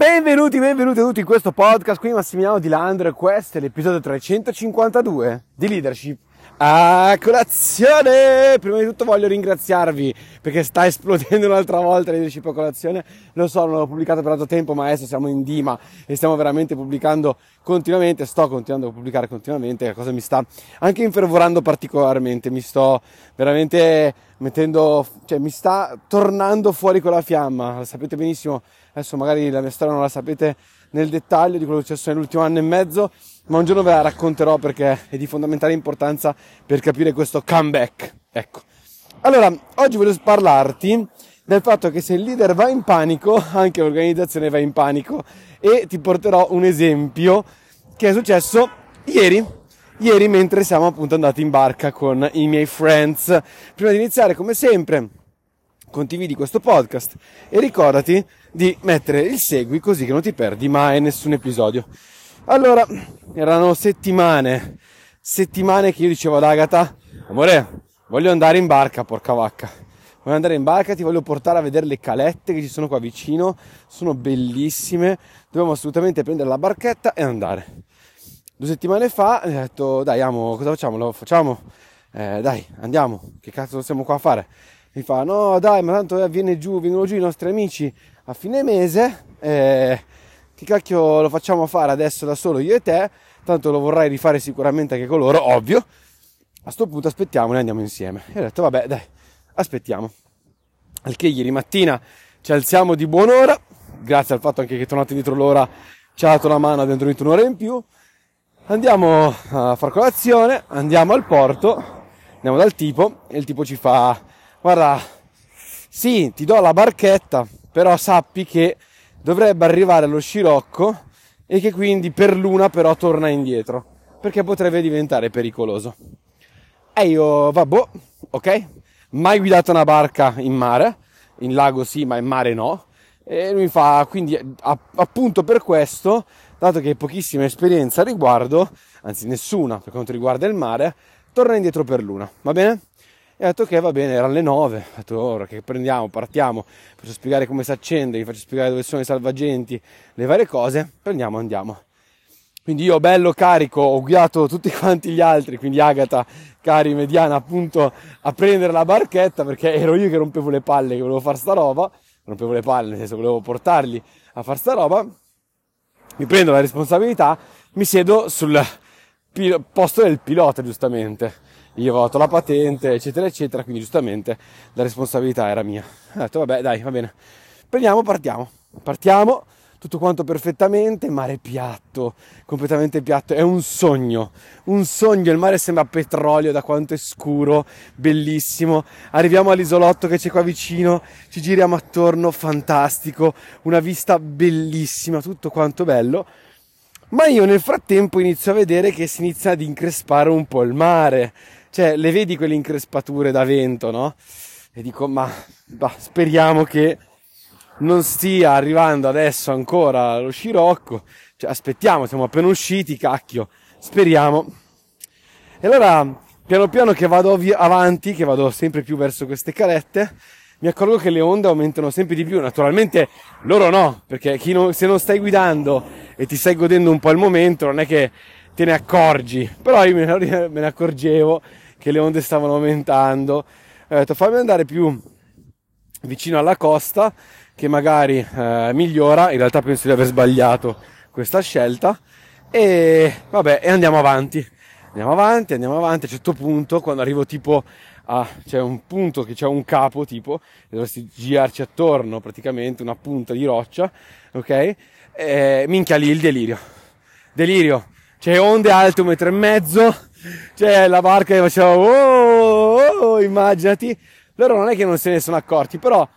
Benvenuti, benvenuti a tutti in questo podcast. Qui Massimiliano Di Landro e questo è l'episodio 352 di Leadership. A colazione! Prima di tutto voglio ringraziarvi perché sta esplodendo un'altra volta Leadership a colazione. Lo so, non l'ho pubblicato per tanto tempo, ma adesso siamo in Dima e stiamo veramente pubblicando continuamente. Sto continuando a pubblicare continuamente, la cosa mi sta anche infervorando particolarmente. Mi sto veramente mettendo, cioè mi sta tornando fuori con la fiamma. Sapete benissimo, adesso magari la mia storia non la sapete nel dettaglio di quello che è successo nell'ultimo anno e mezzo, ma un giorno ve la racconterò perché è di fondamentale importanza per capire questo comeback. Ecco. Allora, oggi voglio parlarti del fatto che se il leader va in panico, anche l'organizzazione va in panico e ti porterò un esempio che è successo ieri. Ieri mentre siamo appunto andati in barca con i miei friends. Prima di iniziare, come sempre, condividi questo podcast e ricordati di mettere il segui così che non ti perdi mai nessun episodio. Allora, erano settimane, settimane che io dicevo ad Agata, amore, voglio andare in barca, porca vacca. Voglio andare in barca, ti voglio portare a vedere le calette che ci sono qua vicino, sono bellissime, dobbiamo assolutamente prendere la barchetta e andare. Due settimane fa ho detto, dai, amo, cosa facciamo? Lo facciamo? Eh, dai, andiamo, che cazzo siamo qua a fare? Mi fa, no, dai, ma tanto viene giù, vengono giù i nostri amici a fine mese, eh, che cacchio lo facciamo fare adesso da solo io e te, tanto lo vorrai rifare sicuramente anche con loro, ovvio. A sto punto aspettiamo e andiamo insieme. E ho detto, vabbè, dai, aspettiamo. Al che ieri mattina ci alziamo di buon'ora, grazie al fatto anche che tornato indietro l'ora ci ha dato la mano dentro un'ora in più. Andiamo a far colazione, andiamo al porto, andiamo dal tipo e il tipo ci fa, guarda, sì, ti do la barchetta, però sappi che dovrebbe arrivare allo scirocco e che quindi per l'una però torna indietro, perché potrebbe diventare pericoloso. E io, vabbè, ok, mai guidato una barca in mare, in lago sì, ma in mare no, e lui fa, quindi appunto per questo, dato che pochissima esperienza a riguardo, anzi nessuna per quanto riguarda il mare, torna indietro per l'una, va bene? E ho detto che va bene, erano le 9, ho detto ora che prendiamo, partiamo, faccio spiegare come si accende, vi faccio spiegare dove sono i salvagenti, le varie cose, prendiamo, andiamo. Quindi io bello carico, ho guidato tutti quanti gli altri, quindi Agata, Cari, Mediana appunto a prendere la barchetta perché ero io che rompevo le palle, che volevo fare sta roba, rompevo le palle nel senso volevo portarli a fare sta roba, mi prendo la responsabilità, mi siedo sul posto del pilota giustamente io ho la patente, eccetera, eccetera, quindi giustamente la responsabilità era mia. Ho detto, vabbè, dai, va bene. Prendiamo, partiamo. Partiamo, tutto quanto perfettamente, mare piatto, completamente piatto, è un sogno, un sogno, il mare sembra petrolio da quanto è scuro, bellissimo, arriviamo all'isolotto che c'è qua vicino, ci giriamo attorno, fantastico, una vista bellissima, tutto quanto bello, ma io nel frattempo inizio a vedere che si inizia ad increspare un po' il mare, cioè le vedi quelle increspature da vento, no? E dico, ma bah, speriamo che non stia arrivando adesso ancora lo scirocco, cioè aspettiamo, siamo appena usciti, cacchio, speriamo. E allora, piano piano che vado avanti, che vado sempre più verso queste calette, mi accorgo che le onde aumentano sempre di più. Naturalmente loro no, perché non, se non stai guidando e ti stai godendo un po' il momento, non è che te ne accorgi. Però io me ne accorgevo che le onde stavano aumentando. Ho detto fammi andare più vicino alla costa, che magari eh, migliora. In realtà penso di aver sbagliato questa scelta. E vabbè, e andiamo avanti. Andiamo avanti, andiamo avanti. A un certo punto, quando arrivo tipo a, c'è un punto che c'è un capo tipo, dovresti girarci attorno praticamente, una punta di roccia, ok? E, minchia lì il delirio. Delirio. C'è onde alte un metro e mezzo, c'è la barca che faceva oh, oh, oh, immaginati. Loro non è che non se ne sono accorti, però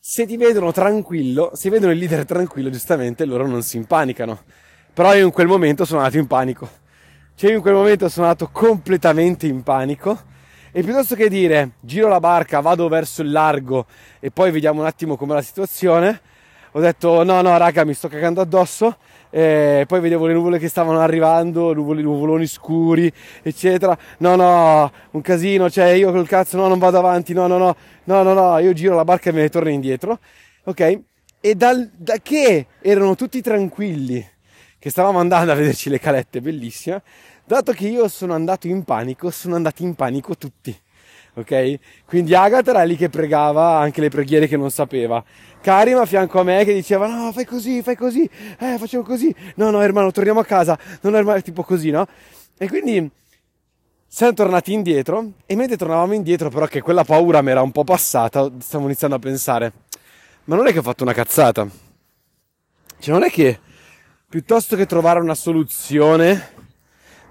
se ti vedono tranquillo, se vedono il leader tranquillo, giustamente loro non si impanicano. Però io in quel momento sono andato in panico. Cioè io in quel momento sono andato completamente in panico e piuttosto che dire giro la barca, vado verso il largo e poi vediamo un attimo com'è la situazione, ho detto no no raga mi sto cagando addosso e poi vedevo le nuvole che stavano arrivando, nuvoli, nuvoloni scuri, eccetera. No, no, un casino, cioè io col cazzo no, non vado avanti, no, no, no, no, no, no, io giro la barca e me ne torno indietro. Ok? E dal, da che erano tutti tranquilli, che stavamo andando a vederci le calette, bellissime, dato che io sono andato in panico, sono andati in panico tutti. Ok? Quindi Agatha era lì che pregava anche le preghiere che non sapeva. Karim a fianco a me che diceva no, fai così, fai così, eh, facciamo così. No, no, hermano, torniamo a casa. Non hermano, tipo così, no? E quindi siamo tornati indietro e mentre tornavamo indietro però che quella paura mi era un po' passata, stavo iniziando a pensare ma non è che ho fatto una cazzata. Cioè, non è che piuttosto che trovare una soluzione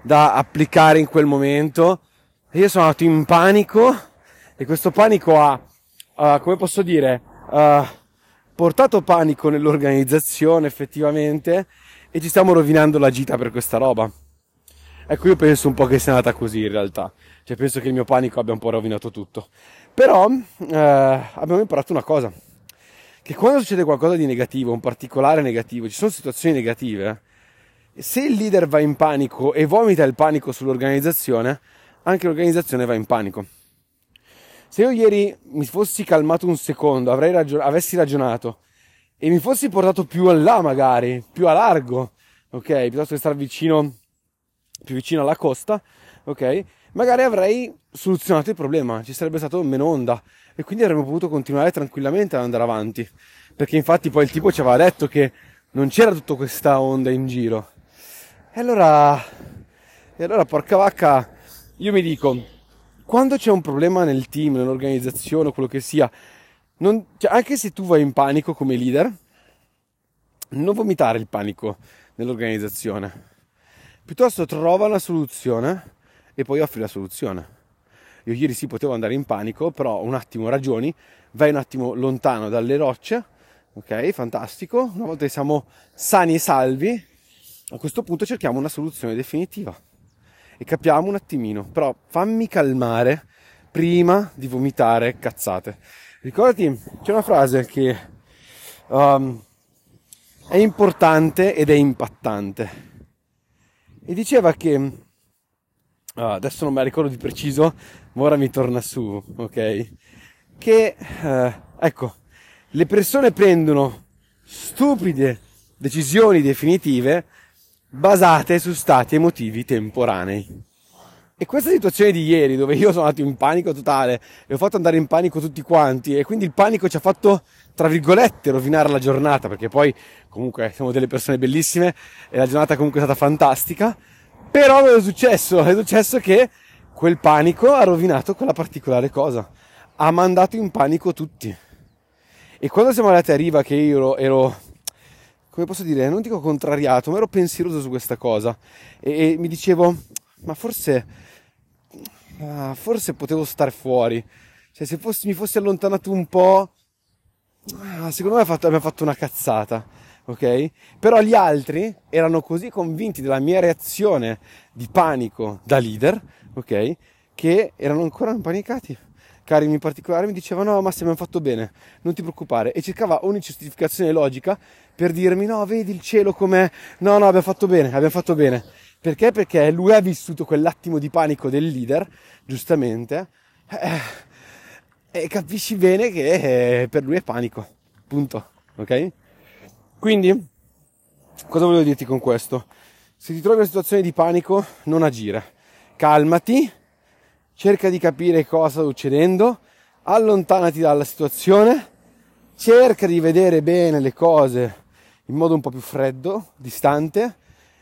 da applicare in quel momento, io sono andato in panico e questo panico ha, uh, come posso dire, uh, portato panico nell'organizzazione effettivamente e ci stiamo rovinando la gita per questa roba. Ecco, io penso un po' che sia andata così in realtà. Cioè, penso che il mio panico abbia un po' rovinato tutto. Però eh, abbiamo imparato una cosa che quando succede qualcosa di negativo, un particolare negativo, ci sono situazioni negative, se il leader va in panico e vomita il panico sull'organizzazione, anche l'organizzazione va in panico. Se io ieri mi fossi calmato un secondo, ragion- avessi ragionato e mi fossi portato più a là magari, più a largo, ok, piuttosto che stare vicino, più vicino alla costa, ok, magari avrei soluzionato il problema, ci sarebbe stato meno onda e quindi avremmo potuto continuare tranquillamente ad andare avanti. Perché infatti poi il tipo ci aveva detto che non c'era tutta questa onda in giro. E allora, e allora porca vacca, io mi dico, quando c'è un problema nel team, nell'organizzazione, quello che sia, non, cioè, anche se tu vai in panico come leader, non vomitare il panico nell'organizzazione. Piuttosto trova una soluzione e poi offri la soluzione. Io ieri sì potevo andare in panico, però un attimo ragioni, vai un attimo lontano dalle rocce, ok, fantastico, una volta che siamo sani e salvi, a questo punto cerchiamo una soluzione definitiva e capiamo un attimino, però fammi calmare prima di vomitare cazzate. Ricordati, c'è una frase che um, è importante ed è impattante e diceva che uh, adesso non me la ricordo di preciso, ma ora mi torna su, ok? Che, uh, ecco, le persone prendono stupide decisioni definitive basate su stati emotivi temporanei. E questa situazione di ieri, dove io sono andato in panico totale e ho fatto andare in panico tutti quanti, e quindi il panico ci ha fatto, tra virgolette, rovinare la giornata, perché poi comunque siamo delle persone bellissime e la giornata comunque è stata fantastica, però cosa è successo? È successo che quel panico ha rovinato quella particolare cosa. Ha mandato in panico tutti. E quando siamo andati a riva, che io ero come posso dire, non dico contrariato, ma ero pensieroso su questa cosa. E, e mi dicevo, ma forse, ah, forse potevo stare fuori. Cioè, se fossi, mi fossi allontanato un po', secondo me abbiamo fatto una cazzata ok? Però gli altri erano così convinti della mia reazione di panico da leader, ok? Che erano ancora impanicati. Karim in particolare mi diceva no ma se abbiamo fatto bene, non ti preoccupare e cercava ogni giustificazione logica per dirmi no vedi il cielo com'è, no no abbiamo fatto bene, abbiamo fatto bene. Perché? Perché lui ha vissuto quell'attimo di panico del leader, giustamente, eh, e capisci bene che eh, per lui è panico, punto, ok? Quindi, cosa volevo dirti con questo? Se ti trovi in una situazione di panico, non agire. Calmati, cerca di capire cosa sta succedendo, allontanati dalla situazione, cerca di vedere bene le cose in modo un po' più freddo, distante,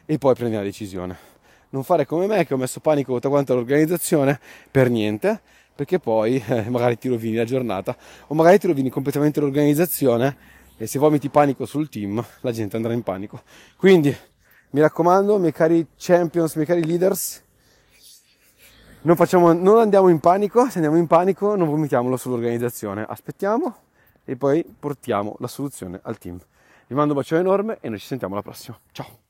e poi prendi una decisione. Non fare come me che ho messo panico tutta quanta l'organizzazione per niente, perché poi eh, magari ti rovini la giornata o magari ti rovini completamente l'organizzazione e se vomiti panico sul team, la gente andrà in panico. Quindi, mi raccomando, miei cari champions, miei cari leaders, non, facciamo, non andiamo in panico, se andiamo in panico non vomitiamolo sull'organizzazione, aspettiamo e poi portiamo la soluzione al team. Vi mando un bacione enorme e noi ci sentiamo alla prossima. Ciao!